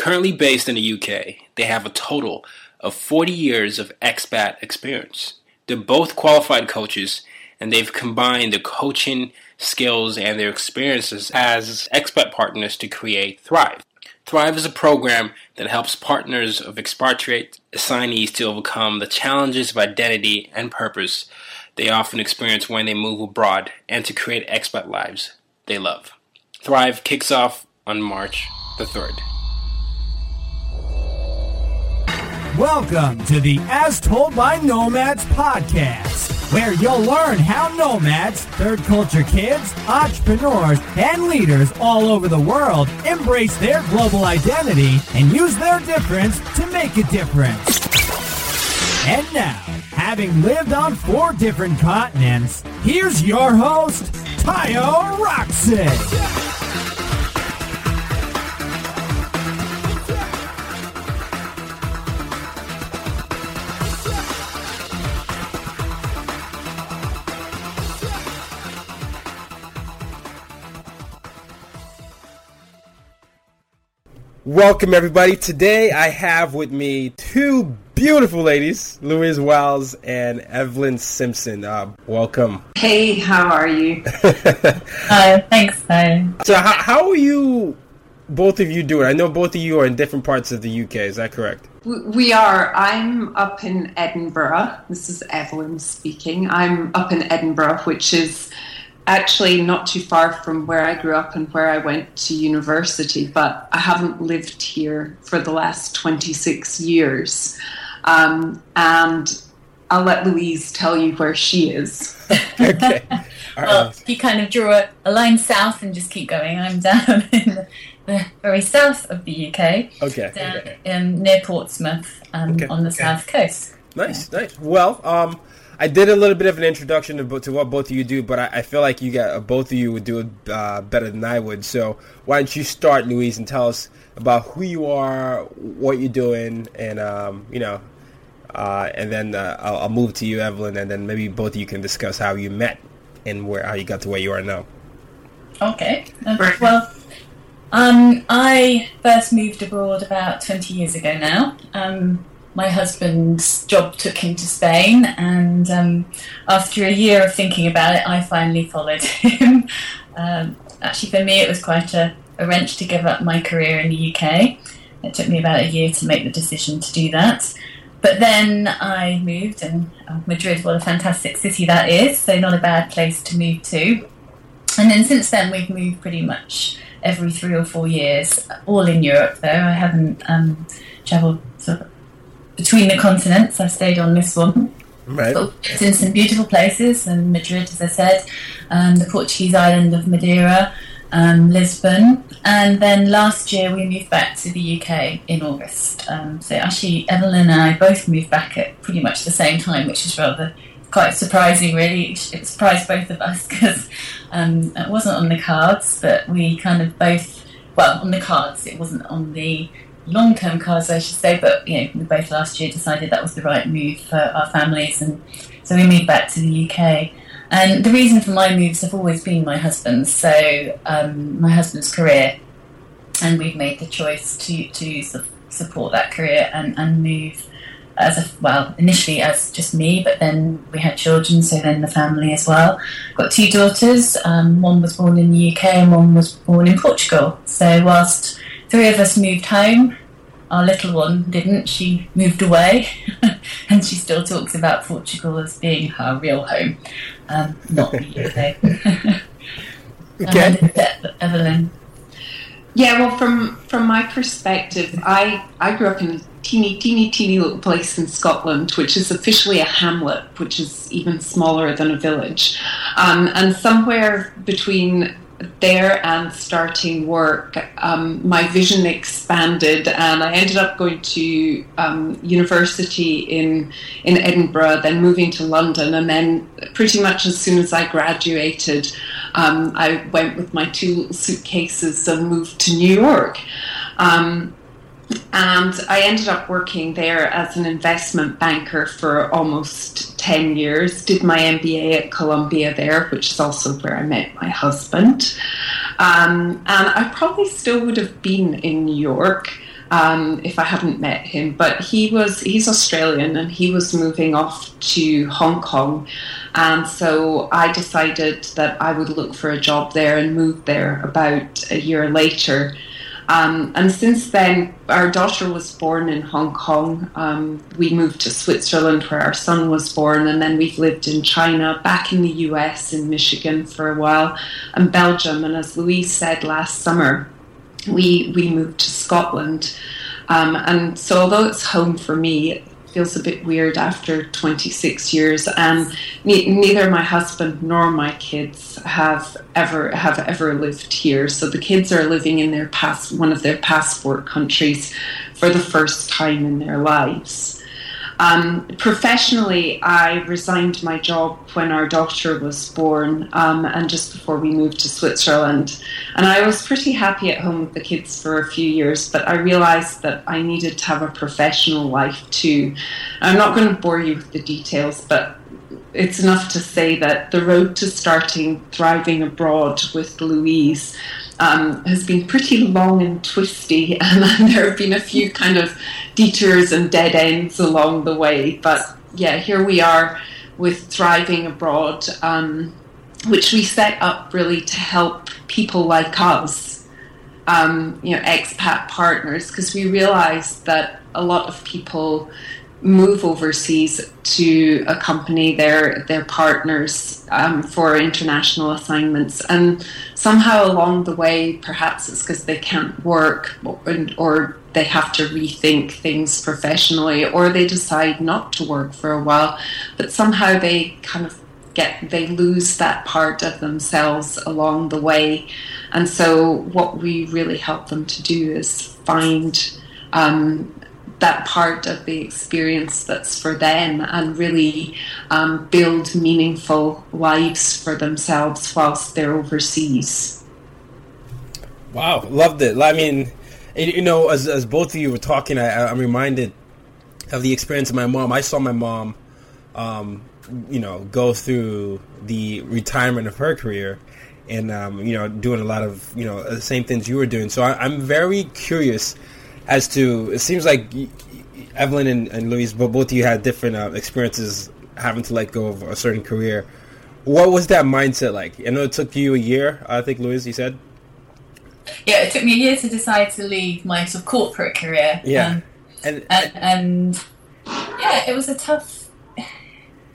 Currently based in the UK, they have a total of 40 years of expat experience. They're both qualified coaches and they've combined their coaching skills and their experiences as expat partners to create Thrive. Thrive is a program that helps partners of expatriate assignees to overcome the challenges of identity and purpose they often experience when they move abroad and to create expat lives they love. Thrive kicks off on March the 3rd. Welcome to the As Told by Nomads podcast, where you'll learn how nomads, third culture kids, entrepreneurs, and leaders all over the world embrace their global identity and use their difference to make a difference. And now, having lived on four different continents, here's your host, Tayo Rockson. Welcome, everybody. Today I have with me two beautiful ladies, Louise Wiles and Evelyn Simpson. Uh, welcome. Hey, how are you? Hi, thanks. Hi. So, how, how are you, both of you, doing? I know both of you are in different parts of the UK. Is that correct? We are. I'm up in Edinburgh. This is Evelyn speaking. I'm up in Edinburgh, which is actually not too far from where I grew up and where I went to university, but I haven't lived here for the last 26 years. Um, and I'll let Louise tell you where she is. okay. well, if you kind of draw a, a, line south and just keep going, I'm down in the, the very south of the UK. Okay. Down okay. In, near Portsmouth um, okay. on the okay. south coast. Nice, yeah. nice. Well, um, I did a little bit of an introduction to, to what both of you do, but I, I feel like you got both of you would do it uh, better than I would. So why don't you start, Louise, and tell us about who you are, what you're doing, and um, you know, uh, and then uh, I'll, I'll, move to you, Evelyn, and then maybe both of you can discuss how you met and where how you got to where you are now. Okay. well, um, I first moved abroad about 20 years ago now. Um, my husband's job took him to Spain, and um, after a year of thinking about it, I finally followed him. um, actually, for me, it was quite a, a, wrench to give up my career in the UK. It took me about a year to make the decision to do that. But then I moved, and oh, Madrid, what a fantastic city that is, so not a bad place to move to. And then since then, we've moved pretty much every three or four years, all in Europe, though. I haven't um, travelled sort of between the continents. I stayed on this one. Right. It's in some beautiful places, and Madrid, as I said, um, the Portuguese island of Madeira, um, Lisbon, and then last year we moved back to the UK in August. Um, so actually, Evelyn and I both moved back at pretty much the same time, which is rather quite surprising, really. It surprised both of us because um, it wasn't on the cards, but we kind of both, well, on the cards, it wasn't on the long term cars, I should say, but you know, we both last year decided that was the right move for our families, and so we moved back to the UK. And the reason for my moves have always been my husband's, so um, my husband's career, and we've made the choice to to support that career and, and move as a well initially as just me, but then we had children, so then the family as well. Got two daughters. Um, one was born in the UK and one was born in Portugal. So whilst three of us moved home, our little one didn't. She moved away, and she still talks about Portugal as being her real home, um, not the UK. okay. Evelyn. Yeah, well, from from my perspective, I I grew up in a teeny, teeny, teeny little place in Scotland, which is officially a hamlet, which is even smaller than a village, um, and somewhere between there and starting work, um, my vision expanded, and I ended up going to um, university in in Edinburgh, then moving to London, and then pretty much as soon as I graduated, um, I went with my two suitcases and moved to New York. Um, and I ended up working there as an investment banker for almost 10 years. Did my MBA at Columbia there, which is also where I met my husband. Um, and I probably still would have been in New York. Um, if I hadn't met him, but he was he's Australian and he was moving off to Hong Kong, and so I decided that I would look for a job there and moved there about a year later. Um, and since then, our daughter was born in Hong Kong. Um, we moved to Switzerland where our son was born, and then we've lived in China, back in the US, in Michigan for a while, and Belgium. And as Louise said last summer, we, we moved to Scotland. Um, and so, although it's home for me, feels a bit weird after 26 years and ne- neither my husband nor my kids have ever have ever lived here. So the kids are living in their pass one of their passport countries for the first time in their lives um, professionally, I resigned my job when our daughter was born um, and just before we moved to Switzerland. And I was pretty happy at home with the kids for a few years, but I realized that I needed to have a professional life too. I'm not going to bore you with the details, but it's enough to say that the road to starting thriving abroad with Louise um, has been pretty long and twisty, and there have been a few kind of detours and dead ends along the way. But yeah, here we are with Thriving Abroad, um, which we set up really to help people like us, um, you know, expat partners, because we realized that a lot of people move overseas to accompany their their partners um, for international assignments. And somehow along the way perhaps it's because they can't work or, or they have to rethink things professionally or they decide not to work for a while but somehow they kind of get they lose that part of themselves along the way. And so what we really help them to do is find um, that part of the experience that's for them and really um, build meaningful lives for themselves whilst they're overseas. Wow, loved it. I mean, you know, as, as both of you were talking, I, am reminded of the experience of my mom. I saw my mom, um, you know, go through the retirement of her career and, um, you know, doing a lot of, you know, the same things you were doing. So I, I'm very curious as to it seems like Evelyn and, and Louise, but both of you had different uh, experiences having to let go of a certain career. What was that mindset like? I know it took you a year. I think Louise, you said. Yeah, it took me a year to decide to leave my sort of corporate career. Yeah, um, and, and, and yeah, it was a tough.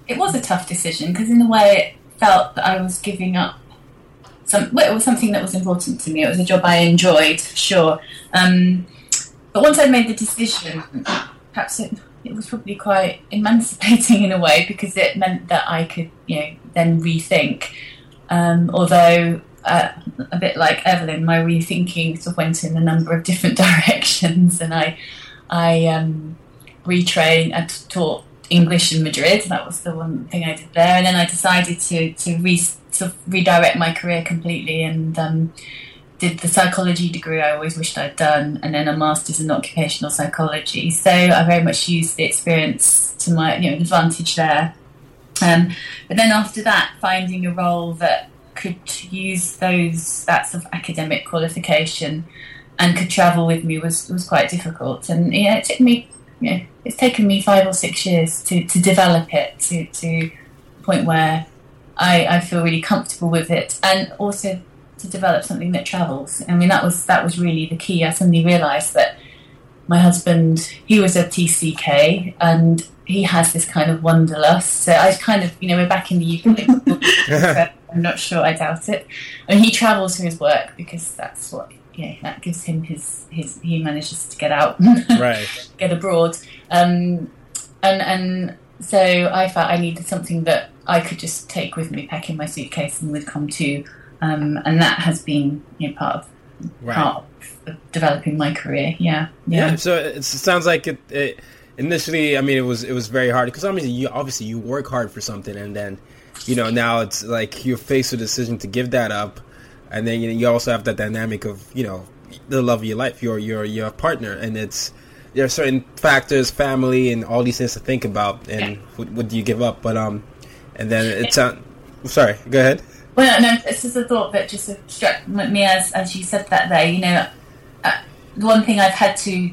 It was a tough decision because in a way it felt that I was giving up some. Well, it was something that was important to me. It was a job I enjoyed, sure. Um, but once I made the decision, perhaps it, it was probably quite emancipating in a way because it meant that I could, you know, then rethink. Um, although uh, a bit like Evelyn, my rethinking sort of went in a number of different directions, and I, I um, retrained and taught English in Madrid. That was the one thing I did there, and then I decided to to re, sort of redirect my career completely and um, did the psychology degree I always wished I'd done, and then a master's in occupational psychology. So I very much used the experience to my you know advantage there. Um, but then after that, finding a role that could use those that sort of academic qualification and could travel with me was was quite difficult. And know, it took me you know, it's taken me five or six years to, to develop it to, to the point where I, I feel really comfortable with it and also to develop something that travels. I mean, that was that was really the key. I suddenly realised that my husband, he was a TCK and he has this kind of wanderlust. So I kind of, you know, we're back in the UK. I'm not sure, I doubt it. And he travels for his work because that's what, know, that gives him his, his he manages to get out, right. get abroad. Um, and, and so I felt I needed something that I could just take with me, pack in my suitcase and would come to. Um, and that has been, you know, part of, Right. part of developing my career. Yeah. Yeah. So it, sounds like it, it. Initially, I mean, it was it was very hard because obviously you obviously you work hard for something, and then you know now it's like you're faced with a decision to give that up, and then you, know, you also have that dynamic of you know the love of your life, your your your partner, and it's there are certain factors, family, and all these things to think about, and what, what do you give up? But um, and then it's uh, sorry, go ahead. Well, no, this is a thought that just struck me as as you said that there. You know, uh, the one thing I've had to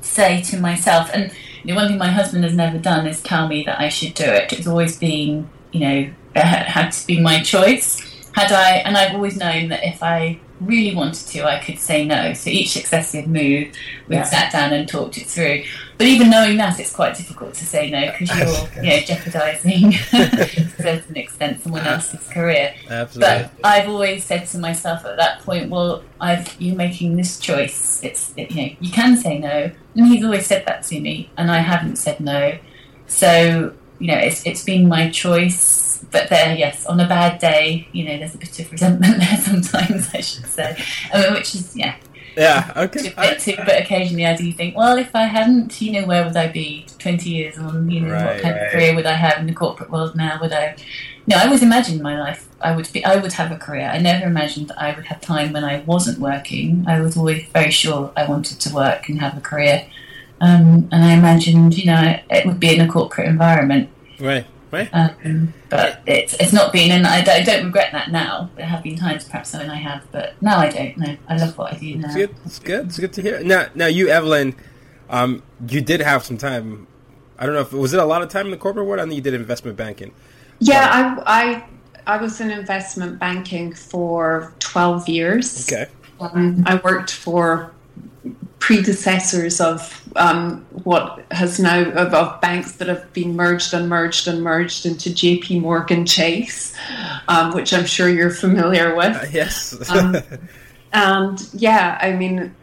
say to myself, and you know, one thing my husband has never done is tell me that I should do it. It's always been, you know, it had to be my choice. Had I, and I've always known that if I really wanted to, I could say no. So each successive move, we Yeah. sat down and talked it through. But even knowing that, it's quite difficult to say no because you're, you know, jeopardising to a certain extent someone else's career. Absolutely. But I've always said to myself at that point, well, I've you're making this choice. It's it, you know you can say no, and he's always said that to me, and I haven't said no. So you know it's it's been my choice. But there, yes, on a bad day, you know, there's a bit of resentment there sometimes. I should say, I mean, which is yeah, yeah. Okay. a bit too. But occasionally, I do think, well, if I hadn't, you know, where would I be twenty years on? You know, Right, what kind right. of career would I have in the corporate world now? Would I? No, I always imagined my life. I would be. I would have a career. I never imagined that I would have time when I wasn't working. I was always very sure I wanted to work and have a career. Um, and I imagined, you know, it would be in a corporate environment. Right. Right. Um, but it's it's not been, and I don't, I don't regret that now. There have been times, perhaps, when I have, but now I don't. No, I love what I do now. It's good. It's good. It's good to hear. Now, now you, Evelyn, um, you did have some time. I don't know if was it a lot of time in the corporate world. I know you did investment banking. Yeah, I, I, I was in investment banking for 12 years. Okay. Um, I worked for predecessors of um, what has now of, of banks that have been merged and merged and merged into JP Morgan Chase, um, which I'm sure you're familiar with. Uh, yes. Um, and yeah, I mean,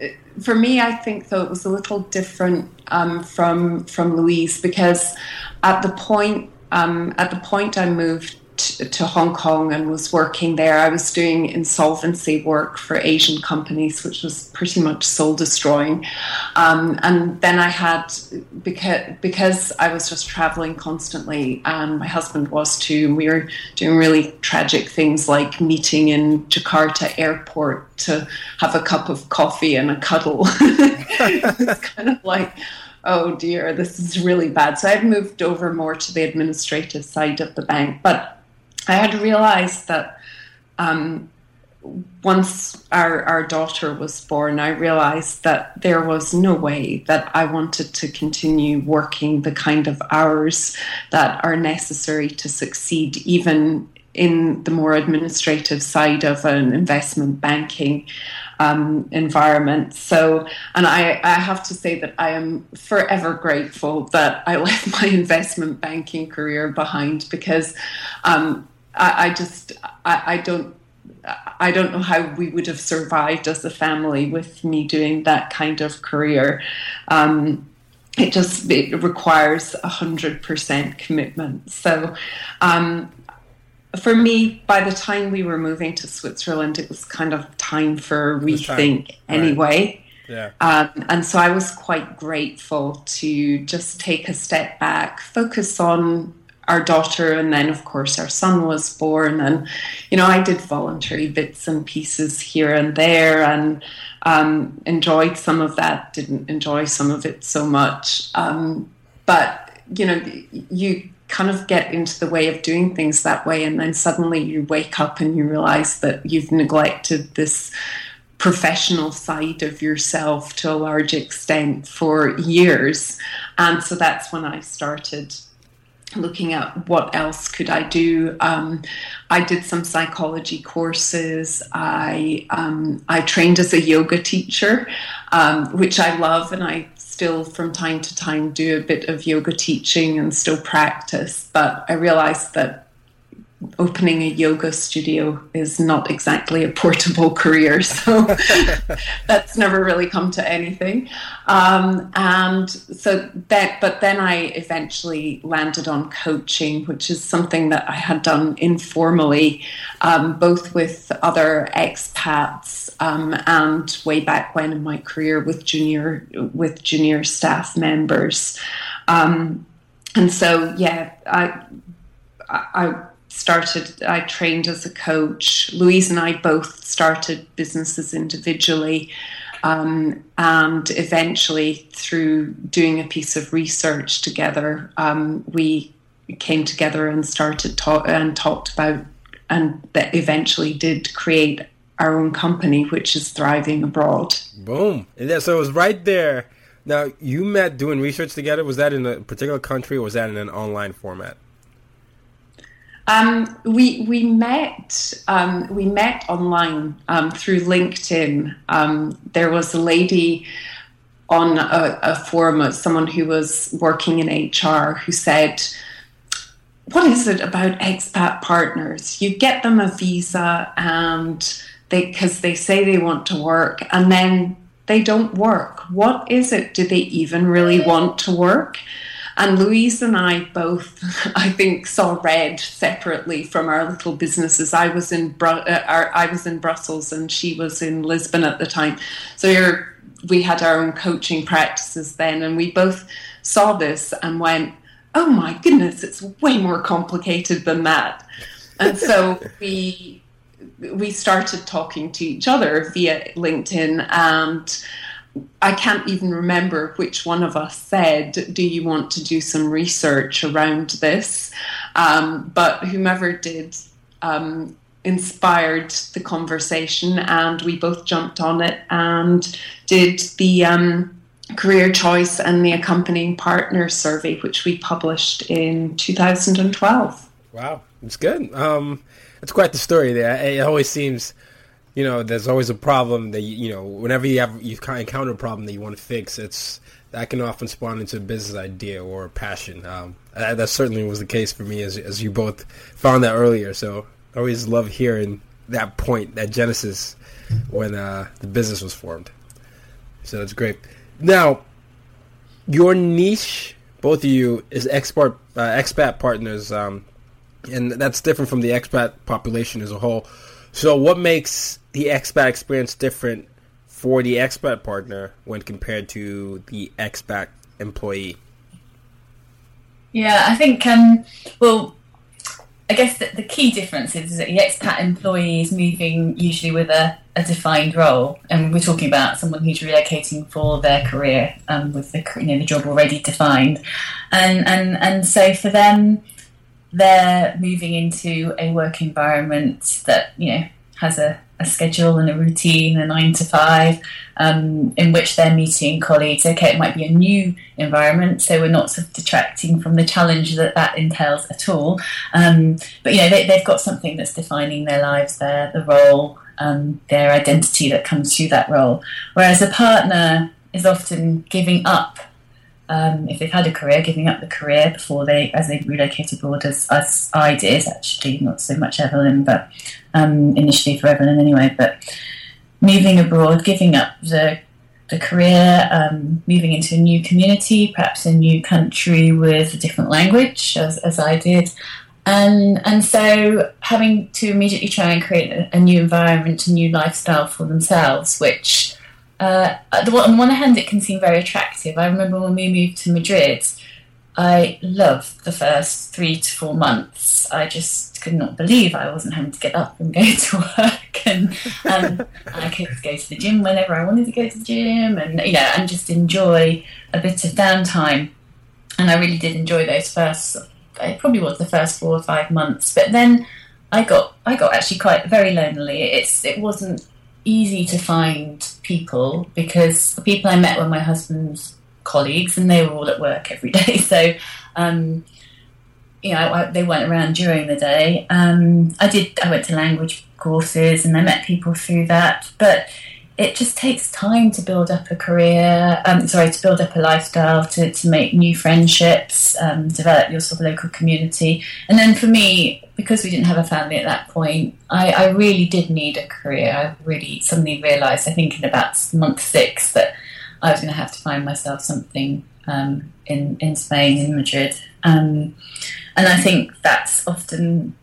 for me, I think though it was a little different um, from from Louise because at the point um, at the point I moved to Hong Kong and was working there, I was doing insolvency work for Asian companies, which was pretty much soul destroying. Um, and then I had because because I was just traveling constantly, and my husband was too. And we were doing really tragic things like meeting in Jakarta airport to have a cup of coffee and a cuddle. it's kind of like. Oh dear, this is really bad. So I've moved over more to the administrative side of the bank, but I had realized that um, once our, our daughter was born, I realized that there was no way that I wanted to continue working the kind of hours that are necessary to succeed, even in the more administrative side of an investment banking um, environment. So, and I, I have to say that I am forever grateful that I left my investment banking career behind because um, I, I just, I, I don't I don't know how we would have survived as a family with me doing that kind of career. Um, it just it requires a hundred percent commitment. So, um, for me, by the time we were moving to Switzerland, it was kind of time for a was time. rethink Right. anyway. yeah. Um, and so I was quite grateful to just take a step back, focus on our daughter, and then, of course, our son was born. And, you know, I did voluntary bits and pieces here and there and um, enjoyed some of that, didn't enjoy some of it so much. Um, but, you know, you kind of get into the way of doing things that way, and then suddenly you wake up and you realize that you've neglected this professional side of yourself to a large extent for years. And so that's when I started looking at what else could I do. Um, I did some psychology courses. I um, I trained as a yoga teacher, um, which I love, and I still from time to time do a bit of yoga teaching and still practice. But I realized that opening a yoga studio is not exactly a portable career, so that's never really come to anything. Um, and so that, but then I eventually landed on coaching, which is something that I had done informally, um, both with other expats um, and way back when in my career with junior with junior staff members. Um, and so, yeah, I, I started, I trained as a coach. Louise and I both started businesses individually. Um, and eventually, through doing a piece of research together, um, we came together and started talk and talked about, and that eventually did create our own company, which is thriving abroad. Boom! And so it was right there. Now you met doing research together. Was that in a particular country, or was that in an online format? Um, we we met um, we met online um, through LinkedIn. Um, there was a lady on a, a forum, someone who was working in HR, who said, "What is it about expat partners? You get them a visa, and they because they say they want to work, and then they don't work. What is it? Do they even really want to work?" And Louise and I both, I think, saw red separately from our little businesses. I was in Bru- uh, I was in Brussels and she was in Lisbon at the time. So we had our own coaching practices then, and we both saw this and went, "Oh my goodness, it's way more complicated than that." And so we we started talking to each other via LinkedIn and I can't even remember which one of us said, Do you want to do some research around this? Um, but whomever did um, inspired the conversation, and we both jumped on it and did the um, career choice and the accompanying partner survey, which we published in 2012. Wow, it's good. Um, it's quite the story there. It always seems you know, there's always a problem that you, you know, whenever you have you encounter a problem that you want to fix, it's that can often spawn into a business idea or a passion. Um, that certainly was the case for me, as as you both found that earlier. So I always love hearing that point, that genesis, when uh, the business was formed. So that's great. Now, your niche, both of you, is export uh, expat partners, um, and that's different from the expat population as a whole. So, what makes the expat experience different for the expat partner when compared to the expat employee? Yeah, I think, um, well, I guess the, the key difference is that the expat employee is moving usually with a, a defined role, and we're talking about someone who's relocating for their career um, with the you know the job already defined, and and and so for them, they're moving into a work environment that you know has a, a schedule and a routine, a nine to five, um, in which they're meeting colleagues. Okay, it might be a new environment, so we're not sort of detracting from the challenge that that entails at all. Um, but you know, they, have got something that's defining their lives, their the role, um, their identity that comes through that role. Whereas a partner is often giving up um, if they've had a career, giving up the career before they, as they relocate abroad, as, as I did, actually, not so much Evelyn, but um, initially for Evelyn anyway, but moving abroad, giving up the the career, um, moving into a new community, perhaps a new country with a different language, as, as I did. And, and so having to immediately try and create a, a new environment, a new lifestyle for themselves, which uh, on one hand, it can seem very attractive. I remember when we moved to Madrid, I loved the first three to four months. I just could not believe I wasn't having to get up and go to work, and, and I could go to the gym whenever I wanted to go to the gym, and you know, and just enjoy a bit of downtime. And I really did enjoy those first. It probably was the first four or five months, but then I got I got actually quite very lonely. It's it wasn't easy to find people because the people I met were my husband's colleagues and they were all at work every day. So, um, you know, I, they weren't around during the day. Um, I did, I went to language courses and I met people through that. But it just takes time to build up a career, um, sorry, to build up a lifestyle, to, to make new friendships, um, develop your sort of local community. And then for me, because we didn't have a family at that point, I, I really did need a career. I really suddenly realised, I think in about month six, that I was going to have to find myself something um, in, in Spain, in Madrid. Um, and I think that's often,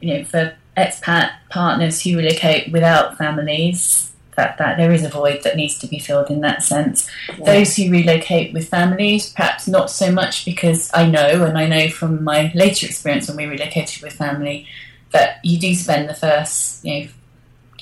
you know, for expat partners who relocate without families, that, that there is a void that needs to be filled in that sense. Yeah. Those who relocate with families, perhaps not so much because I know, and I know from my later experience when we relocated with family, that you do spend the first you know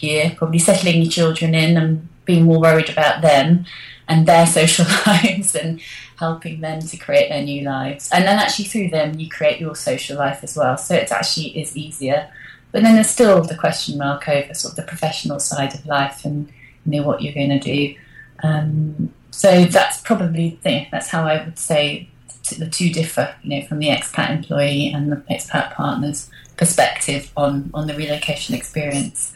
year probably settling your children in and being more worried about them and their social lives and helping them to create their new lives. And then actually through them you create your social life as well. So it actually is easier. But then there's still the question mark over sort of the professional side of life and you know what you're going to do. Um, so that's probably yeah, that's how I would say the two differ, you know, from the expat employee and the expat partner's perspective on on the relocation experience.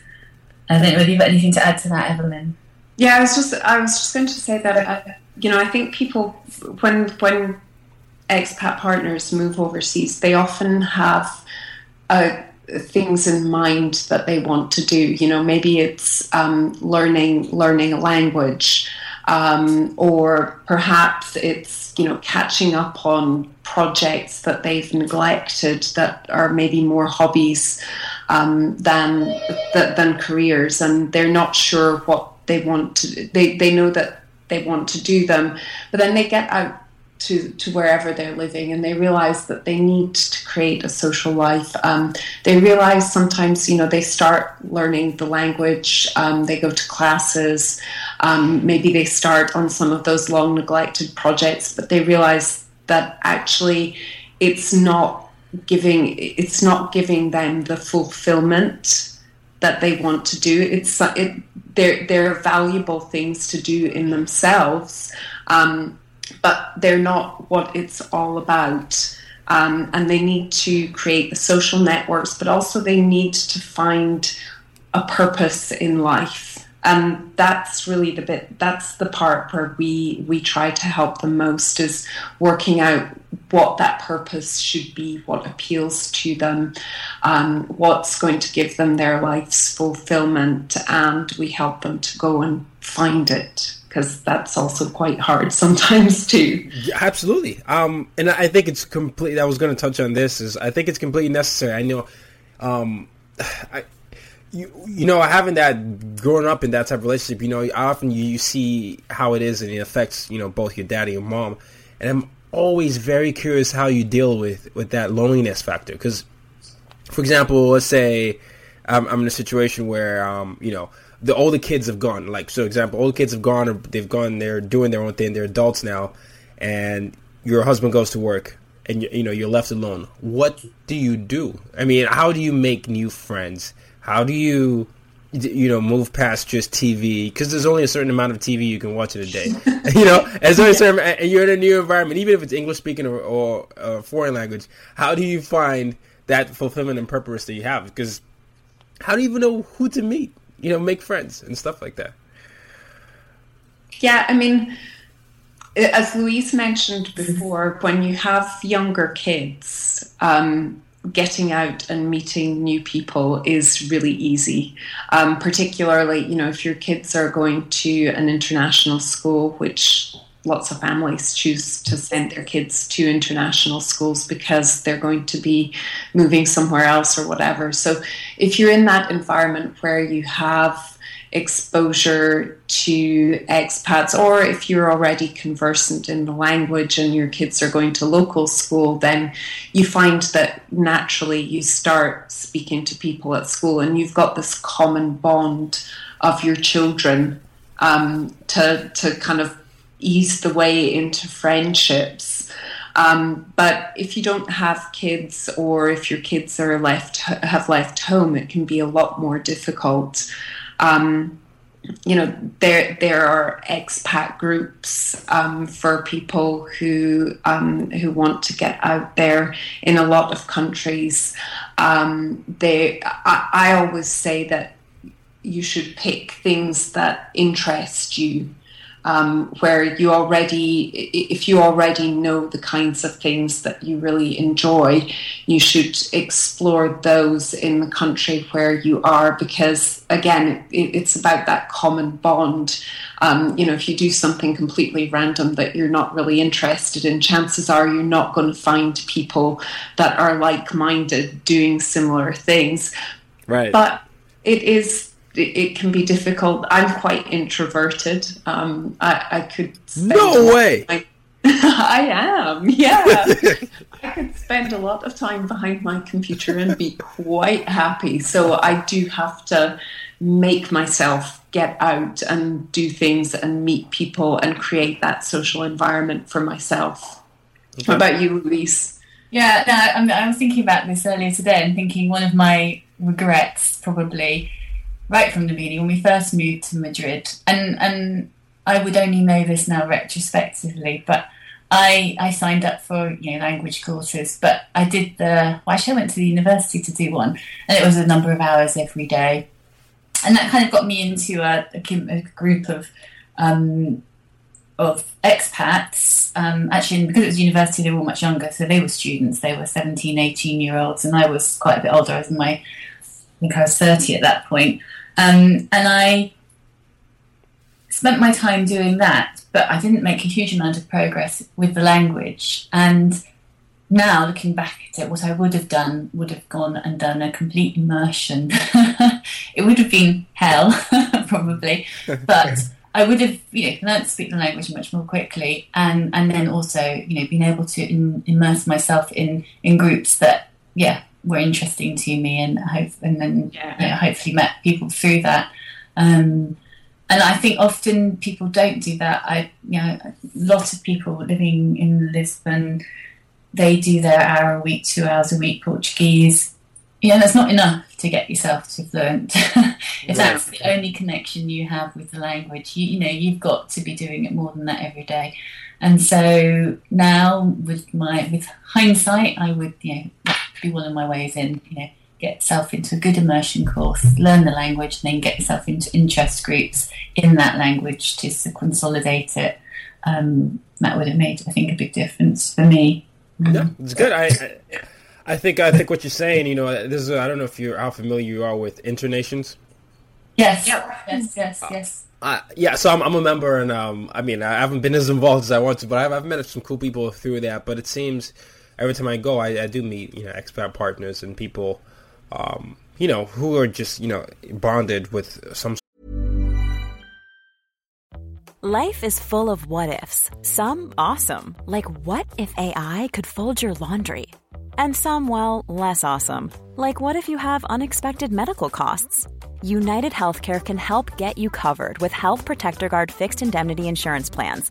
I don't know you've got anything to add to that, Evelyn. Yeah, I was just I was just going to say that I, uh, you know I think people when when expat partners move overseas, they often have a things in mind that they want to do. You know, maybe it's um, learning learning a language, um, or perhaps it's you know catching up on projects that they've neglected that are maybe more hobbies um, than than careers, and they're not sure what they want to. They they know that they want to do them, but then they get out to, to wherever they're living and they realize that they need to create a social life. Um, they realize sometimes, you know, they start learning the language, um, they go to classes, um, maybe they start on some of those long neglected projects, but they realize that actually it's not giving it's not giving them the fulfillment that they want to do. It's it, they're, they're valuable things to do in themselves. Um, but they're not what it's all about. Um, and they need to create the social networks, but also they need to find a purpose in life. And that's really the bit. That's the part where we we try to help the most is working out what that purpose should be, what appeals to them, um, what's going to give them their life's fulfillment, and we help them to go and find it because that's also quite hard sometimes too. Yeah, absolutely. Um, and I think it's complete. I was going to touch on this. Is I think it's completely necessary. I know, um, I, you you know, having that growing up in that type of relationship, you know, often you, you see how it is and it affects you know both your daddy and mom, and I'm always very curious how you deal with with that loneliness factor because, for example, let's say I'm, I'm in a situation where um, you know the older kids have gone. Like, so example, older kids have gone, or they've gone, they're doing their own thing, they're adults now, and your husband goes to work, and you, you know you're left alone. What do you do? I mean, how do you make new friends? How do you, you know, move past just TV? Because there's only a certain amount of TV you can watch in a day. you know, as only certain, and you're in a new environment, even if it's English speaking or, or, or foreign language. How do you find that fulfillment and purpose that you have? Because how do you even know who to meet? You know, make friends and stuff like that. Yeah, I mean, as Louise mentioned before, when you have younger kids, um, getting out and meeting new people is really easy. Um, particularly, you know, if your kids are going to an international school, which lots of families choose to send their kids to international schools because they're going to be moving somewhere else or whatever. So if you're in that environment where you have exposure to expats, or if you're already conversant in the language and your kids are going to local school, then you find that naturally you start speaking to people at school and you've got this common bond of your children um, to, to kind of ease the way into friendships. Um, but if you don't have kids, or if your kids are left have left home, it can be a lot more difficult. Um, you know there there are expat groups um, for people who um, who want to get out there in a lot of countries. Um, they I, I always say that you should pick things that interest you um, where you already, if you already know the kinds of things that you really enjoy, you should explore those in the country where you are because, again, it, it's about that common bond. Um, you know, if you do something completely random that you're not really interested in, chances are you're not going to find people that are like minded doing similar things. Right. But it is it can be difficult. I'm quite introverted. Um, I, I, could. No way. My, I am. Yeah. I could spend a lot of time behind my computer and be quite happy. So I do have to make myself get out and do things and meet people and create that social environment for myself. Okay. What about you, Louise? Yeah, no, I was thinking about this earlier today and thinking one of my regrets probably right from the beginning when we first moved to Madrid, and and I would only know this now retrospectively, but I I signed up for you know language courses, but I did the well, actually I went to the university to do one, and it was a number of hours every day, and that kind of got me into a, a, a group of um, of expats. Um, actually, because it was university, they were all much younger, so they were students. They were 17, 18 year olds, and I was quite a bit older. I was in my, I think I was 30 at that point. Um, and I spent my time doing that, but I didn't make a huge amount of progress with the language. And now looking back at it, what I would have done would have gone and done a complete immersion. it would have been hell, probably, but I would have, you know, learned to speak the language much more quickly, and and then also, you know, being able to in, immerse myself in in groups that, yeah, were interesting to me, and hope and then yeah. you know, hopefully met people through that. Um, and I think often people don't do that. I, you know, a lot of people living in Lisbon, they do their hour a week, two hours a week Portuguese. Know, that's not enough to get yourself to fluent. if that's the only connection you have with the language, you, you know, you've got to be doing it more than that every day. And so now, with my with hindsight, I would you know be one of my ways in. You know, get yourself into a good immersion course, learn the language, and then get yourself into interest groups in that language to consolidate it. Um, that would have made, I think, a big difference for me. Yeah, it's good. I, I, I think I think what you're saying. You know, this is I don't know if you're how familiar you are with InterNations. Yes. Yep. Yes. Yes. Yes. Uh, yeah, so I'm, I'm, a member, and um, I mean, I haven't been as involved as I want to, but I've, I've met some cool people through that. But it seems every time I go, I, I do meet you know expat partners and people, um, you know, who are just you know bonded with some. Life is full of what ifs. Some awesome, like what if AI could fold your laundry, and some well less awesome, like what if you have unexpected medical costs. United Healthcare can help get you covered with Health Protector Guard fixed indemnity insurance plans.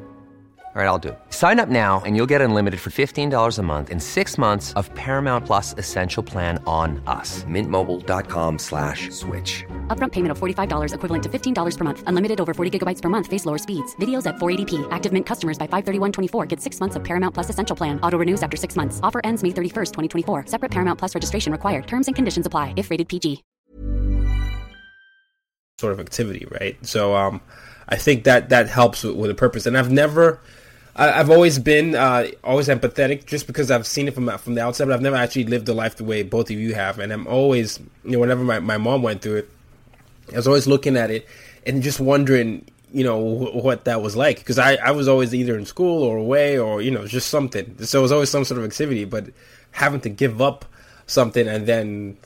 All right, I'll do it. Sign up now and you'll get unlimited for $15 a month in six months of Paramount Plus Essential Plan on us. Mintmobile.com slash switch. Upfront payment of $45 equivalent to $15 per month. Unlimited over 40 gigabytes per month. Face lower speeds. Videos at 480p. Active Mint customers by 531.24 get six months of Paramount Plus Essential Plan. Auto renews after six months. Offer ends May 31st, 2024. Separate Paramount Plus registration required. Terms and conditions apply if rated PG. Sort of activity, right? So um, I think that that helps with, with a purpose. And I've never I, have always been uh, always empathetic, just because I've seen it from from the outside. But I've never actually lived the life the way both of you have, and I'm always, you know, whenever my, my mom went through it, I was always looking at it and just wondering, you know, what that was like. Because I, I was always either in school or away or you know just something. So it was always some sort of activity. But having to give up something and then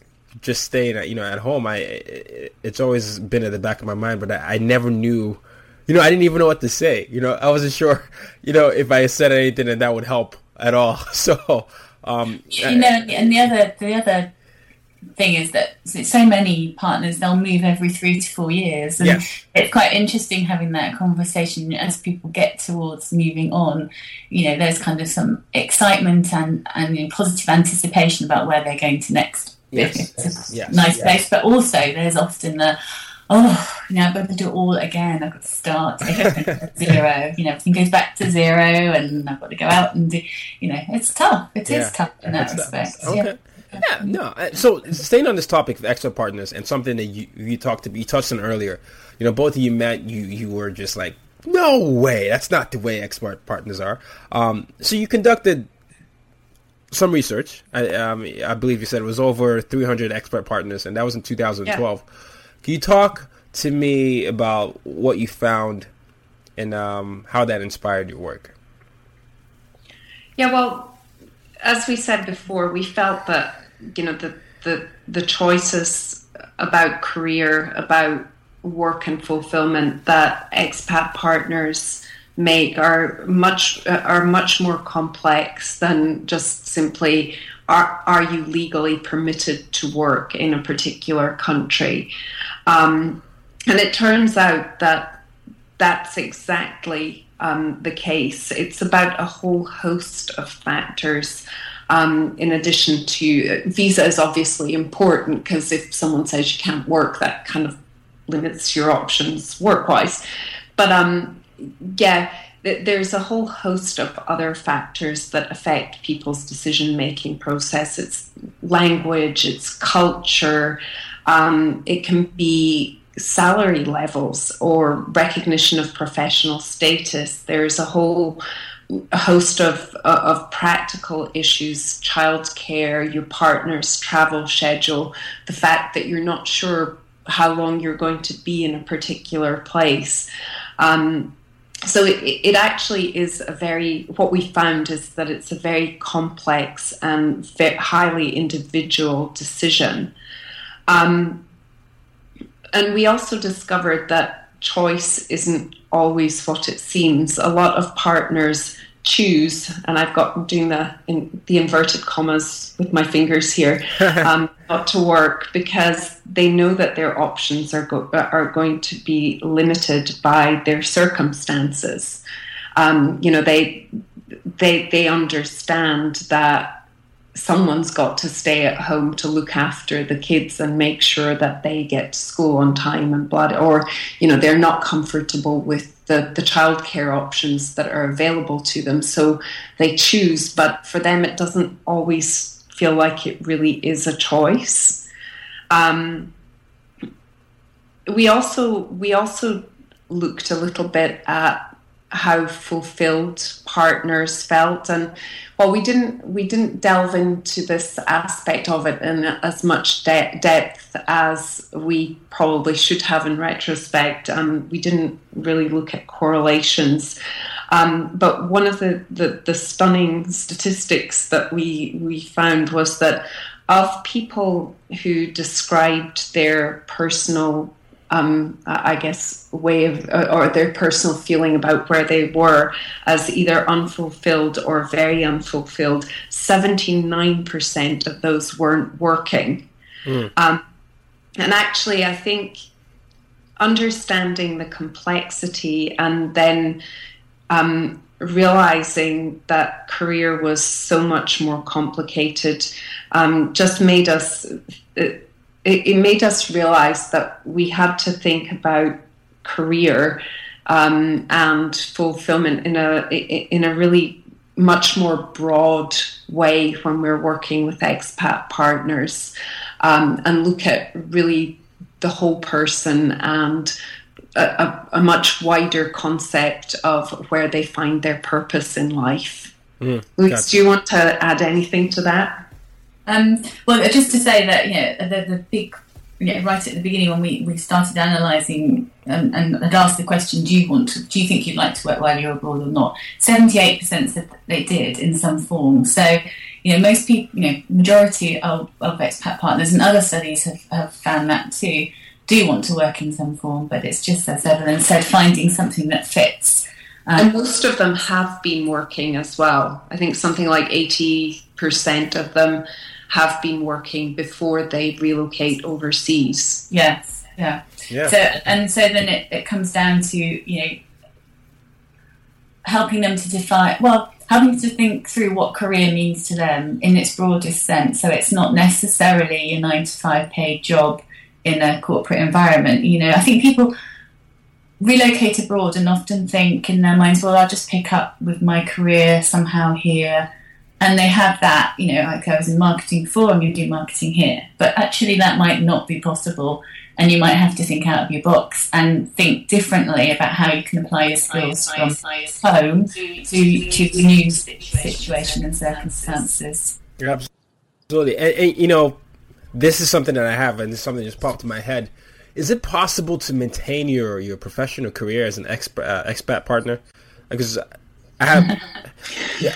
just staying, at, you know, at home, I it, it's always been at the back of my mind. But I, I never knew you know, I didn't even know what to say. You know, I wasn't sure, you know, if I said anything and that would help at all. So, um, you know, and the other, the other thing is that so many partners they'll move every three to four years, and Yes. it's quite interesting having that conversation as people get towards moving on. You know, there's kind of some excitement and and you know, positive anticipation about where they're going to next. Yes. It's a Yes. nice Yes. place, but also there's often the oh, you know, I've got to do it all again. I've got to start zero. You know, everything goes back to zero, and I've got to go out and do. You know, it's tough. It is Yeah. tough in that respect. Okay. Yeah. Yeah, no. uh, So staying on this topic of expat partners and something that you you talked to you touched on earlier, you know, both of you met, you you were just like, no way, that's not the way expat partners are. Um, so you conducted some research. I, um, I believe you said it was over 300 expat partners, and that was in 2012. Can you talk to me about what you found and um, how that inspired your work? Yeah, well, as we said before, we felt that you know the the the choices about career, about work and fulfillment that expat partners make are much are much more complex than just simply are are you legally permitted to work in a particular country, um, and it turns out that that's exactly um, the case. It's about a whole host of factors. Um, in addition to visa is obviously important because if someone says you can't work, that kind of limits your options work-wise. But um, yeah, there's a whole host of other factors that affect people's decision-making process. It's language, it's culture, um, it can be salary levels or recognition of professional status. There's a whole host of of practical issues, childcare, your partner's travel schedule, the fact that you're not sure how long you're going to be in a particular place. Um, so it, it actually is a very what we found is that it's a very complex and highly individual decision. Um, and we also discovered that choice isn't always what it seems. A lot of partners choose, and I've got doing the in the inverted commas with my fingers here, um, not to work because they know that their options are go- are going to be limited by their circumstances. Um, you know, they they they understand that someone's got to stay at home to look after the kids and make sure that they get to school on time and blood or you know they're not comfortable with the, the childcare options that are available to them. So they choose but for them it doesn't always feel like it really is a choice. Um, we also we also looked a little bit at how fulfilled partners felt. And while we didn't we didn't delve into this aspect of it in as much de- depth as we probably should have in retrospect um, we didn't really look at correlations. Um, but one of the, the, the stunning statistics that we we found was that of people who described their personal um, I guess, way of, or their personal feeling about where they were as either unfulfilled or very unfulfilled. 79% of those weren't working. Um, and actually, I think understanding the complexity and then um, realizing that career was so much more complicated um, just made us. It, it made us realize that we had to think about career um, and fulfillment in a in a really much more broad way when we're working with expat partners um, and look at really the whole person and a, a, much wider concept of where they find their purpose in life. Mm, Luke, gotcha. do you want to add anything to that? Um, well, just to say that you know the, the big, you know, right at the beginning when we, we started analysing and, and asked the question, do you want to, do you think you'd like to work while you're abroad or not? Seventy eight percent said they did in some form. So you know most people, you know, majority of, of expat partners and other studies have, have found that too do want to work in some form, but it's just as Evelyn said, finding something that fits. Um, and most of them have been working as well. I think something like eighty percent of them have been working before they relocate overseas. Yes, yeah. Yeah. So and so then it, it comes down to you know helping them to define well helping to think through what career means to them in its broadest sense. So it's not necessarily a nine to five paid job in a corporate environment. You know, I think people relocate abroad and often think in their minds, well, I'll just pick up with my career somehow here. And they have that, you know, like I was in marketing before, I'm going to do marketing here. But actually, that might not be possible. And you might have to think out of your box and think differently about how you can apply your skills from home to, to the new situation and circumstances. Absolutely. And, and, you know, this is something that I have, and this is something that just popped in my head. Is it possible to maintain your, your professional career as an expat, uh, expat partner? Because I have, yeah.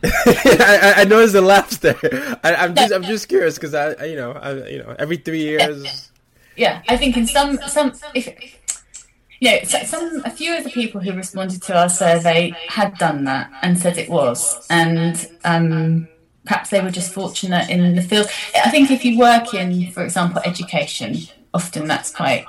I, I noticed the laughs there. I, am just I'm just curious because I, I, you know I, you know every three years. Yeah, I think in some some if you know some a few of the people who responded to our survey had done that and said it was, and um, perhaps they were just fortunate in the field. I think if you work in, for example, education, often that's quite.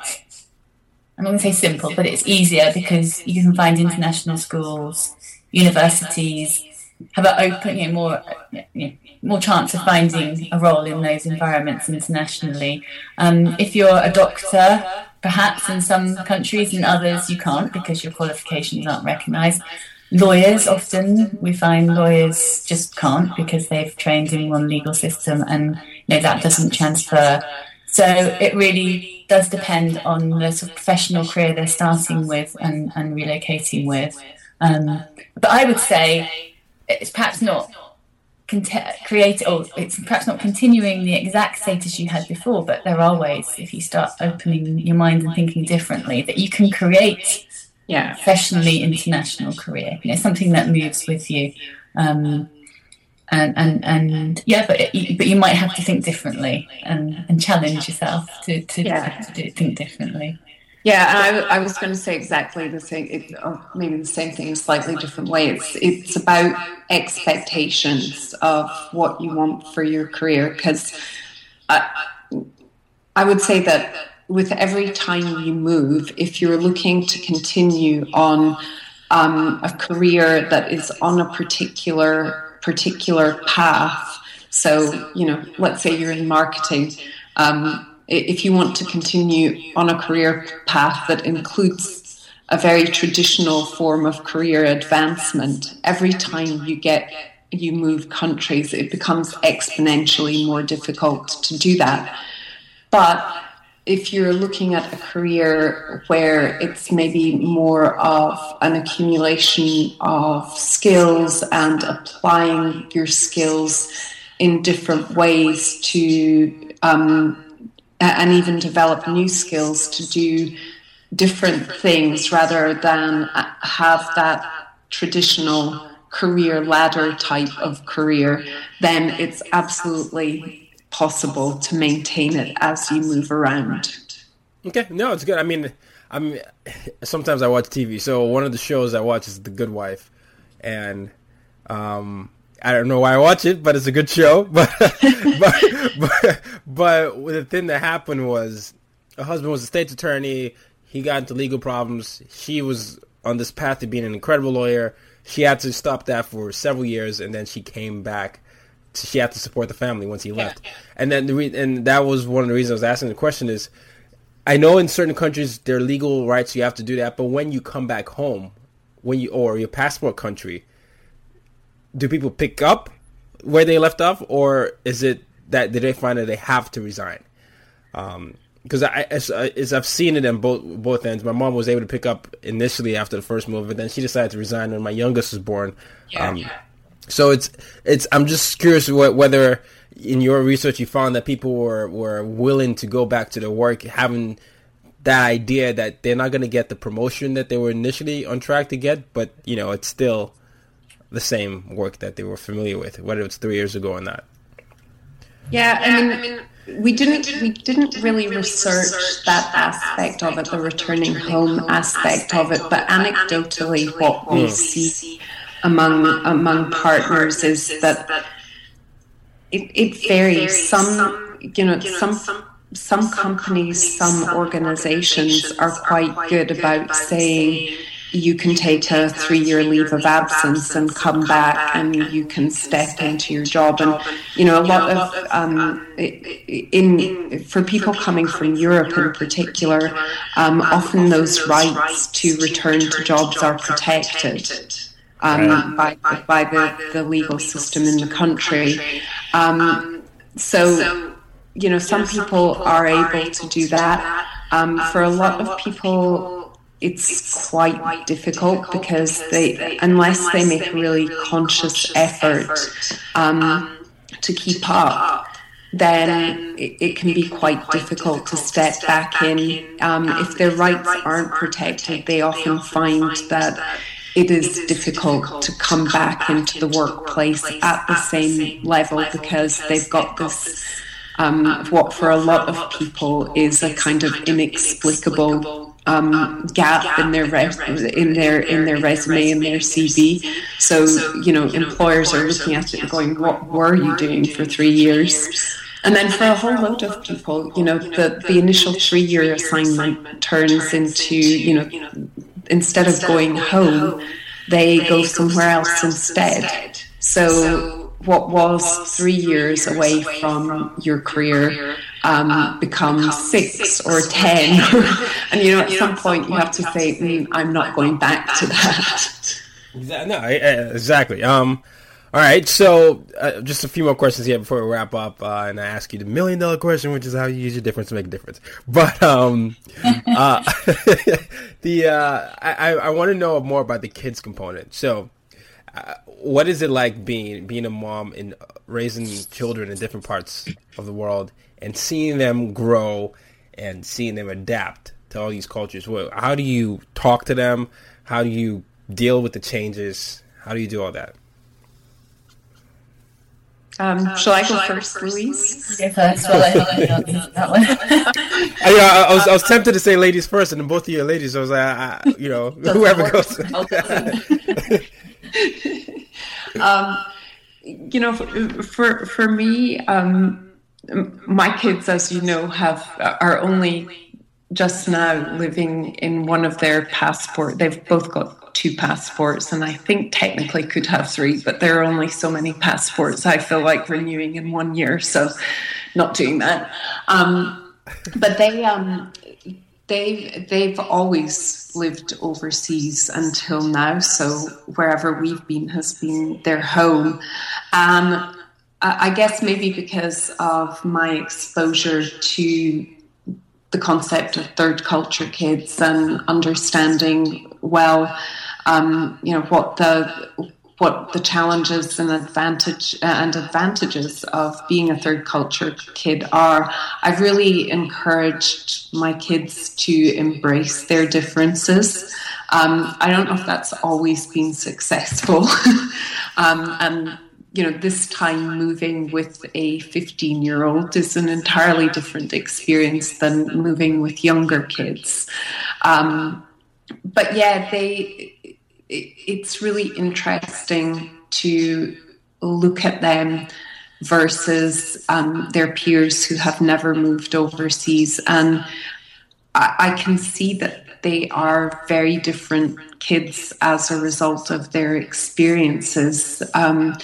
I'm not going to say simple, but it's easier because you can find international schools, universities have an open, you know, more you know, more chance of finding a role in those environments internationally. Um, if you're a doctor, perhaps in some countries, in others you can't because your qualifications aren't recognised. Lawyers, often we find lawyers just can't because they've trained in one legal system, and you know that doesn't transfer. So it really does depend on the sort of professional career they're starting with and, and relocating with. Um, but I would say it's perhaps not create or it's perhaps not continuing the exact status you had before but there are ways if you start opening your mind and thinking differently that you can create yeah professionally international career you know something that moves with you um, and and and yeah but it, but you might have to think differently and and challenge yourself to to, Yeah. to do, think differently Yeah, I, I was going to say exactly the same, it, or maybe the same thing in a slightly different way. It's it's about expectations of what you want for your career. Because I, I would say that with every time you move, if you're looking to continue on um, a career that is on a particular particular path, so you know, let's say you're in marketing. Um, if you want to continue on a career path that includes a very traditional form of career advancement, every time you get you move countries, it becomes exponentially more difficult to do that. But if you're looking at a career where it's maybe more of an accumulation of skills and applying your skills in different ways to um, and even develop new skills to do different things rather than have that traditional career ladder type of career, then it's absolutely possible to maintain it as you move around. Okay, no, it's good. I mean, I'm sometimes I watch TV. So one of the shows I watch is The Good Wife, and um, I don't know why I watch it, but it's a good show. But but, but but the thing that happened was her husband was a state's attorney. He got into legal problems. She was on this path to being an incredible lawyer. She had to stop that for several years, and then she came back. She had to support the family once he left, and then the re- and that was one of the reasons I was asking the question is. I know in certain countries there are legal rights you have to do that, but when you come back home, when you or your passport country, do people pick up where they left off, or is it that did they find that they have to resign? Because I, as, as I've seen it on both both ends, my mom was able to pick up initially after the first move, but then she decided to resign when my youngest was born. Um, so it's it's. I'm just curious what, whether in your research you found that people were were willing to go back to their work, having that idea that they're not going to get the promotion that they were initially on track to get, but you know it's still the same work that they were familiar with, whether it's three years ago or not. Yeah, I mean, we didn't we didn't really research that aspect of it, the returning home aspect of it, but anecdotally, what Hmm. we see among among partners is that. and even develop new skills to do different things rather than have that traditional career ladder type of career, then it's absolutely possible to maintain it as you move around. Yeah. Yeah, I mean, we didn't we didn't really research that aspect of it, the returning home aspect of it, but anecdotally, what we see among among partners is that it, it varies. Some, you know, some some companies, some organizations are quite good about saying you can take a three year leave of absence and come back and you can step into your job. And, you know, a lot of, um, in, for people coming from Europe in particular, um, often those rights to return to jobs are protected. Um, by, by the, the legal system in the country. Um, so, you know, some people are able to do that. Um, for a lot of people, it's quite difficult because they, unless they make a really conscious effort um, to keep up, then it, it, can be quite difficult to step back in. Um, if their rights aren't protected, they often find that it is difficult to come back into the workplace at the same level because they've got this. Um, what for a lot of people is a kind of inexplicable um, gap in their in their in their resume and their CV. So you know, employers are looking at it and going, "What were you doing for three years?" And then for a whole load of people, you know, the the initial three year assignment turns into you know, instead of going home, they go somewhere else instead. So what was three years away from your career um, becomes six or ten. and you know, at some point you have to say, mm, I'm not going back to that. No, exactly. Um, all right, so uh, just a few more questions here before we wrap up, uh, and I ask you the million dollar question, which is how you use your difference to make a difference. But um, uh, the uh, I, I want to know more about the kids component. So, uh, what is it like being being a mom and raising children in different parts of the world? And seeing them grow and seeing them adapt to all these cultures. Well, how do you talk to them? How do you deal with the changes? How do you do all that? Um, um, shall I go first, first Louise? first. Well, I that one. I, I, was, I was tempted to say ladies first, and then both of you are ladies. So I was like, I, you know, whoever goes. um, you know, for for, for me, um, my kids, as you know, have are only just now living in one of their passport. They've both got two passports, and I think technically could have three, but there are only so many passports. I feel like renewing in one year, so not doing that. Um, but they um, they've they've always lived overseas until now. So wherever we've been has been their home. Um, I guess maybe because of my exposure to the concept of third culture kids and understanding well, um, you know, what the what the challenges and advantage and advantages of being a third culture kid are. I've really encouraged my kids to embrace their differences. Um, I don't know if that's always been successful, um, and you know, this time moving with a 15 year old is an entirely different experience than moving with younger kids. Um, but yeah, they, it's really interesting to look at them versus um, their peers who have never moved overseas. And I, I can see that they are very different kids as a result of their experiences. Um,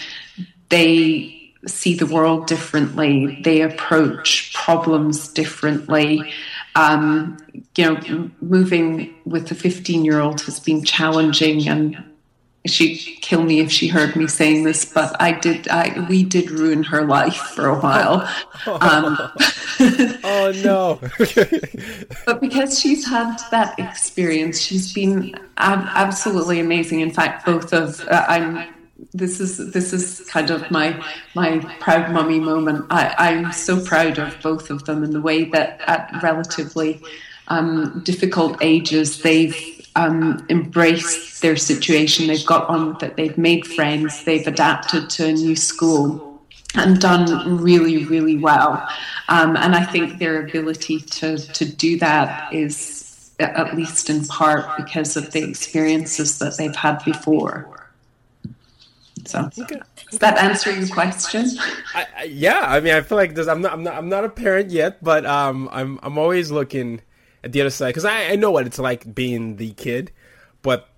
they see the world differently, they approach problems differently. Um, you know, moving with a 15 year old has been challenging and she'd kill me if she heard me saying this, but I did. I we did ruin her life for a while. Um, oh no! but because she's had that experience, she's been ab- absolutely amazing. In fact, both of uh, I'm this is this is kind of my my proud mummy moment. I, I'm so proud of both of them in the way that at relatively um, difficult ages they've um, embraced their situation. They've got on with it. They've made friends. They've adapted to a new school and done really really well. Um, and I think their ability to to do that is at least in part because of the experiences that they've had before. So, does that answer your question? I, I, yeah, I mean, I feel like this. I'm not, I'm not, I'm not a parent yet, but um, I'm, I'm always looking at the other side because I, I know what it's like being the kid, but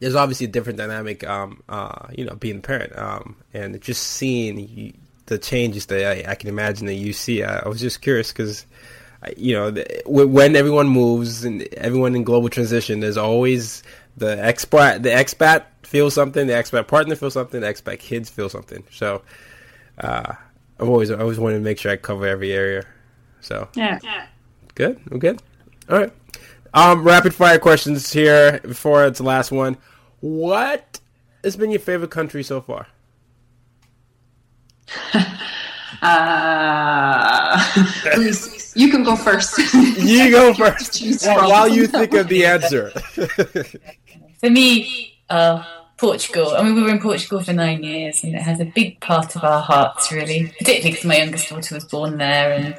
there's obviously a different dynamic, um, uh, you know, being a parent, um, and just seeing you, the changes that I, I, can imagine that you see. I, I was just curious because, you know, when everyone moves and everyone in global transition, there's always the expat, the expat feels something, the expat partner feel something, the expat kids feel something. So, uh, I've always, I always wanted to make sure I cover every area. So, yeah, yeah. good, I'm good. All right. Um, rapid fire questions here before it's the last one. What has been your favorite country so far? uh, you can go first. you go first while you think of the answer. for me, uh, Portugal. I mean, we were in Portugal for nine years, and it has a big part of our hearts, really. Particularly because my youngest daughter was born there, and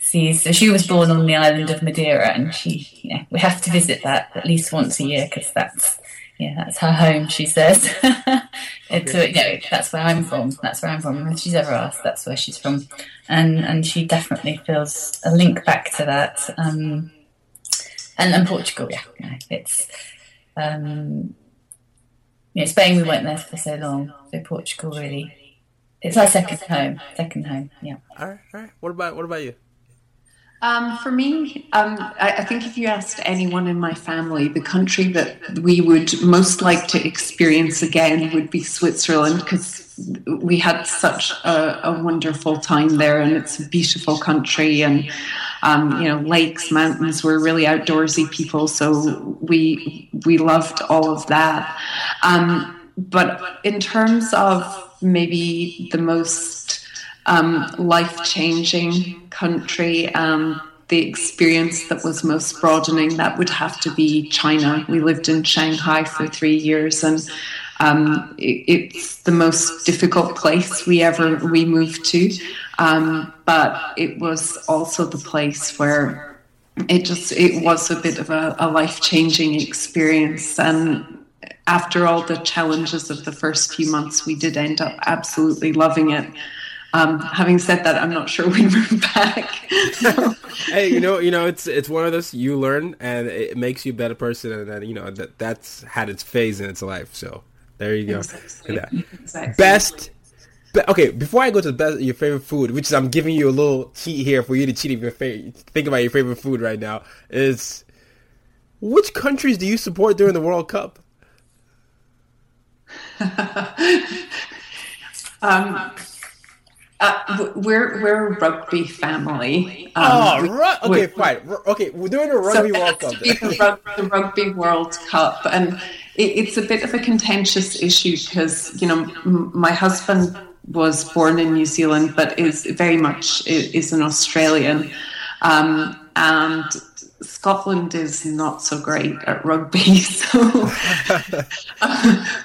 she's so she was born on the island of Madeira, and she, know, we have to visit that at least once a year because that's yeah, that's her home, she says. okay. you know, that's where I'm from. That's where I'm from. If she's ever asked, that's where she's from, and and she definitely feels a link back to that. Um, and and Portugal, yeah, it's um, you know, Spain. We weren't there for so long, so Portugal really, it's our second home. Second home, yeah. All right, all right. What about what about you? Um, for me, um, I, I, think if you asked anyone in my family, the country that we would most like to experience again would be Switzerland because we had such a, a, wonderful time there, and it's a beautiful country, and um, you know, lakes, mountains. We're really outdoorsy people, so we we loved all of that. Um, but in terms of maybe the most um, life changing country. Um, the experience that was most broadening, that would have to be China. We lived in Shanghai for three years and um, it, it's the most difficult place we ever we moved to. Um, but it was also the place where it just it was a bit of a, a life changing experience and after all the challenges of the first few months we did end up absolutely loving it um, having said that, I'm not sure we move back. hey, you know, you know, it's it's one of those you learn, and it makes you a better person, and then you know that that's had its phase in its life. So there you go. Exactly. exactly. Best. okay, before I go to the best, your favorite food, which is I'm giving you a little cheat here for you to cheat your favorite. Think about your favorite food right now. Is which countries do you support during the World Cup? um, uh, we're we're a rugby family. Um, oh, ru- okay, fine. Okay, we're doing a rugby so World Cup. The, the, Rugby World Cup, and it, it's a bit of a contentious issue because you know m- my husband was born in New Zealand, but is very much is an Australian, um, and Scotland is not so great at rugby, so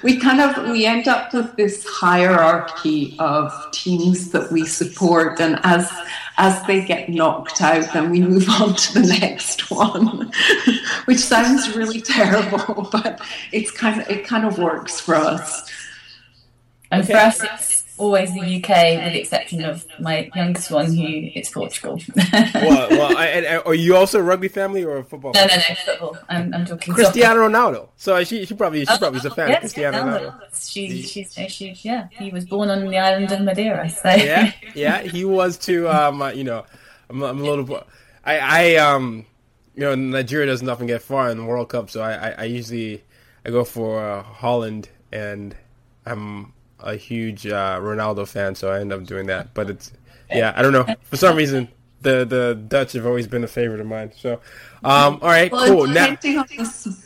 we kind of we end up with this hierarchy of teams that we support, and as as they get knocked out, then we move on to the next one, which sounds really terrible, but it's kind of it kind of works for us. And okay. for us, it's always the UK, with the exception of my youngest one, who it's Portugal. well, well, I, and, are you also a rugby family or a football? No, no, no, football. I'm, I'm talking Cristiano soccer. Ronaldo. So she, she probably, she probably is a fan yes, of Cristiano Ronaldo. She, she's, she, yeah, he was born on the island of Madeira. So yeah, yeah, he was too. Um, uh, you know, I'm, I'm a little. I, I, um, you know, Nigeria doesn't often get far in the World Cup, so I, I, I usually I go for uh, Holland, and I'm a huge uh, Ronaldo fan, so I end up doing that. But it's yeah, I don't know for some reason the the Dutch have always been a favorite of mine. So, um, all right, well, cool. Depending now, on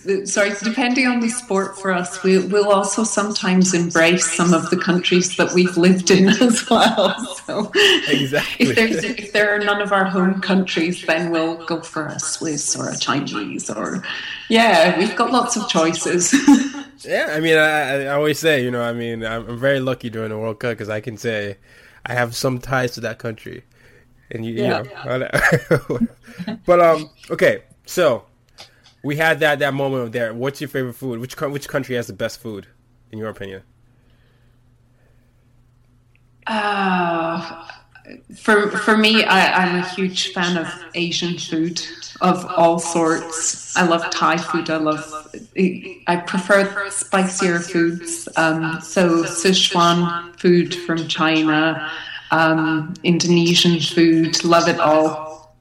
the, sorry, depending on the sport for us, we, will also sometimes embrace some of the countries that we've lived in as well. So, exactly. If, there's, if there are none of our home countries, then we'll go for a Swiss or a Chinese or yeah, we've got lots of choices. yeah, I mean, I, I always say, you know, I mean, I'm very lucky during the World Cup because I can say I have some ties to that country and you, yeah. you know, but um, okay, so we had that that moment there. What's your favorite food? Which which country has the best food, in your opinion? Uh, for for me, I, I'm a huge fan of Asian food of all sorts. I love Thai food. I love. I prefer spicier foods. Um, so Sichuan food from China, um, Indonesian food. Love it all.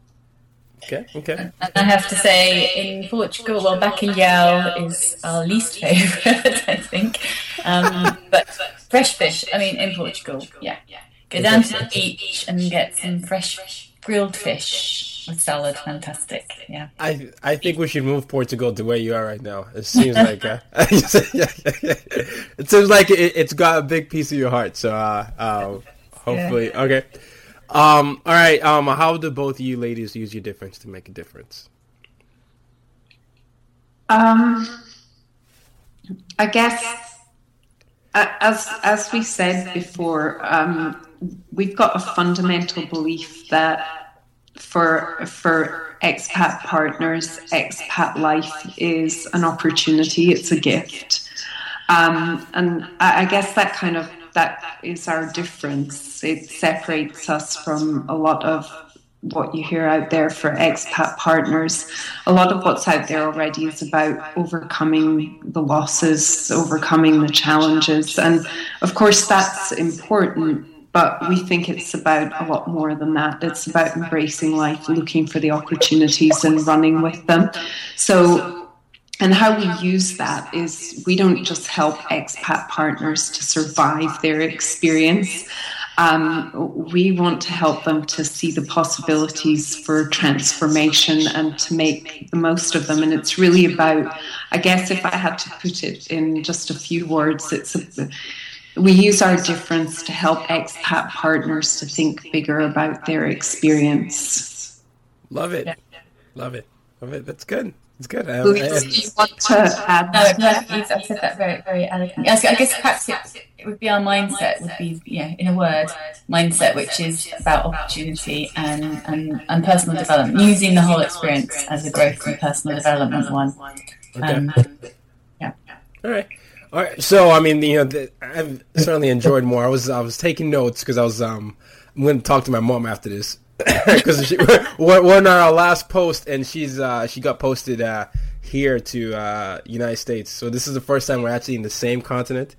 Okay. Okay. And I have to say, in Portugal, well, bacalhau is our least favourite, I think. Um, but fresh fish, I mean, in Portugal, yeah. Go down to the beach and get some fresh grilled fish with salad. Fantastic, yeah. I I think we should move Portugal to where you are right now. It seems like uh, it seems like it, has got a big piece of your heart. So uh, uh, hopefully, yeah. okay. Um, all right. Um, how do both of you ladies use your difference to make a difference? Um, I guess as as we said before, um, we've got a fundamental belief that for for expat partners, expat life is an opportunity. It's a gift, um, and I, I guess that kind of that is our difference. It separates us from a lot of what you hear out there for expat partners. A lot of what's out there already is about overcoming the losses, overcoming the challenges. And of course, that's important, but we think it's about a lot more than that. It's about embracing life, looking for the opportunities, and running with them. So, and how we use that is we don't just help expat partners to survive their experience um, we want to help them to see the possibilities for transformation and to make the most of them. And it's really about, I guess, if I had to put it in just a few words, it's a, we use our difference to help expat partners to think bigger about their experience. Love it. Love it. Love it. That's good. It's good. I, Louise, I, I, do you want to add? No, no, you've said that very, very elegantly. I guess perhaps it, it would be our mindset, would be, yeah, in a word, mindset, which is about opportunity and, and, and personal development, using the whole experience as a growth and personal development one. Okay. Um, yeah. All right. All right. So, I mean, you know, the, I've certainly enjoyed more. I was I was taking notes because I was um I'm going to talk to my mom after this because one, one on our last post, and she's uh, she got posted uh, here to uh, United States. So this is the first time we're actually in the same continent.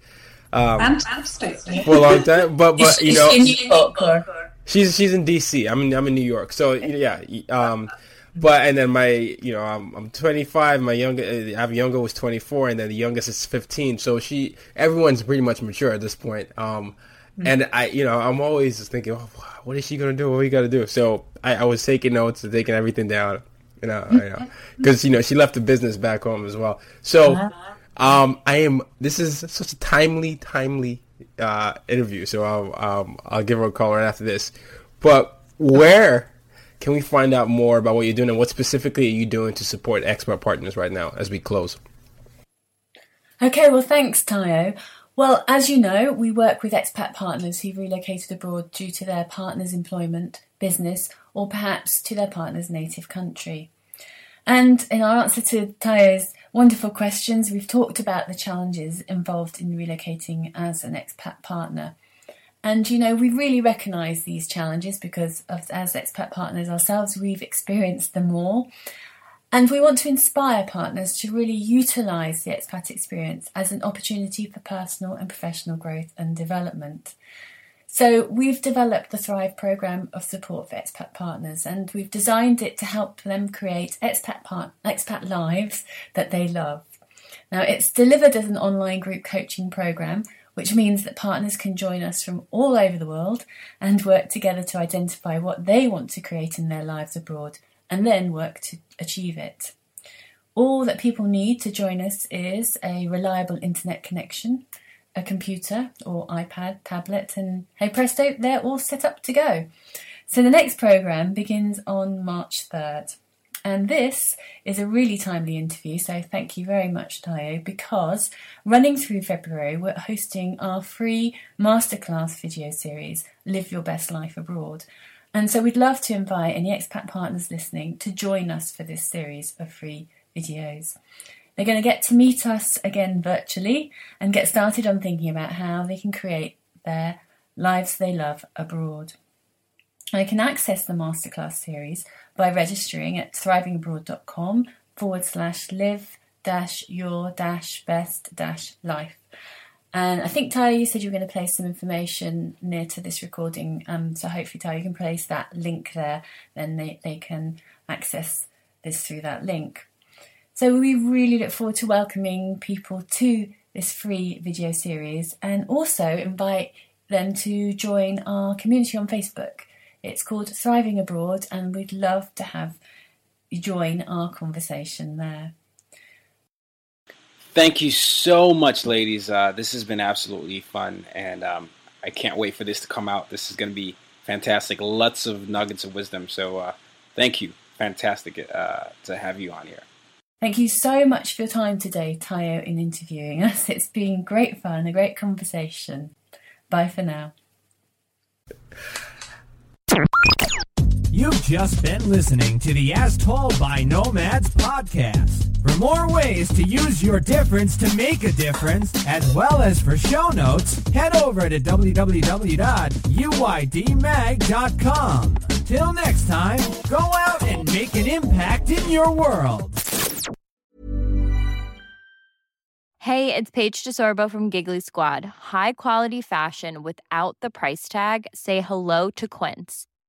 Um, Fantastic. For a long time, but but you know, in New York or? she's she's in DC. I'm in I'm in New York. So yeah, um, but and then my you know I'm I'm 25. My younger I have younger was 24, and then the youngest is 15. So she everyone's pretty much mature at this point. Um, mm-hmm. and I you know I'm always just thinking. Oh, what is she gonna do? What are we gotta do? So I, I was taking notes and taking everything down, you know, know, because you know she left the business back home as well. So uh-huh. um, I am. This is such a timely, timely uh, interview. So I'll um, I'll give her a call right after this. But where can we find out more about what you're doing and what specifically are you doing to support expat partners right now as we close? Okay, well, thanks, Tayo. Well, as you know, we work with expat partners who've relocated abroad due to their partner's employment, business, or perhaps to their partner's native country. And in our answer to Tayo's wonderful questions, we've talked about the challenges involved in relocating as an expat partner. And you know, we really recognise these challenges because of, as expat partners ourselves, we've experienced them all. And we want to inspire partners to really utilise the expat experience as an opportunity for personal and professional growth and development. So, we've developed the Thrive programme of support for expat partners and we've designed it to help them create expat, part- expat lives that they love. Now, it's delivered as an online group coaching programme, which means that partners can join us from all over the world and work together to identify what they want to create in their lives abroad and then work to achieve it. All that people need to join us is a reliable internet connection, a computer or iPad, tablet, and hey presto, they're all set up to go. So the next programme begins on March 3rd. And this is a really timely interview, so thank you very much, Tayo, because running through February, we're hosting our free masterclass video series, Live Your Best Life Abroad. And so we'd love to invite any expat partners listening to join us for this series of free videos. They're going to get to meet us again virtually and get started on thinking about how they can create their Lives They Love Abroad. I can access the masterclass series by registering at thrivingabroad.com forward slash live dash your dash best dash life. And I think Tayo, you said you were going to place some information near to this recording. Um, so hopefully, Tayo, you can place that link there. Then they, they can access this through that link. So we really look forward to welcoming people to this free video series and also invite them to join our community on Facebook. It's called Thriving Abroad, and we'd love to have you join our conversation there. Thank you so much, ladies. Uh, this has been absolutely fun, and um, I can't wait for this to come out. This is going to be fantastic. Lots of nuggets of wisdom. So, uh, thank you. Fantastic uh, to have you on here. Thank you so much for your time today, Tayo, in interviewing us. It's been great fun, a great conversation. Bye for now. You've just been listening to the As Told by Nomads podcast. For more ways to use your difference to make a difference, as well as for show notes, head over to www.uydmag.com. Till next time, go out and make an impact in your world. Hey, it's Paige DeSorbo from Giggly Squad. High quality fashion without the price tag? Say hello to Quince.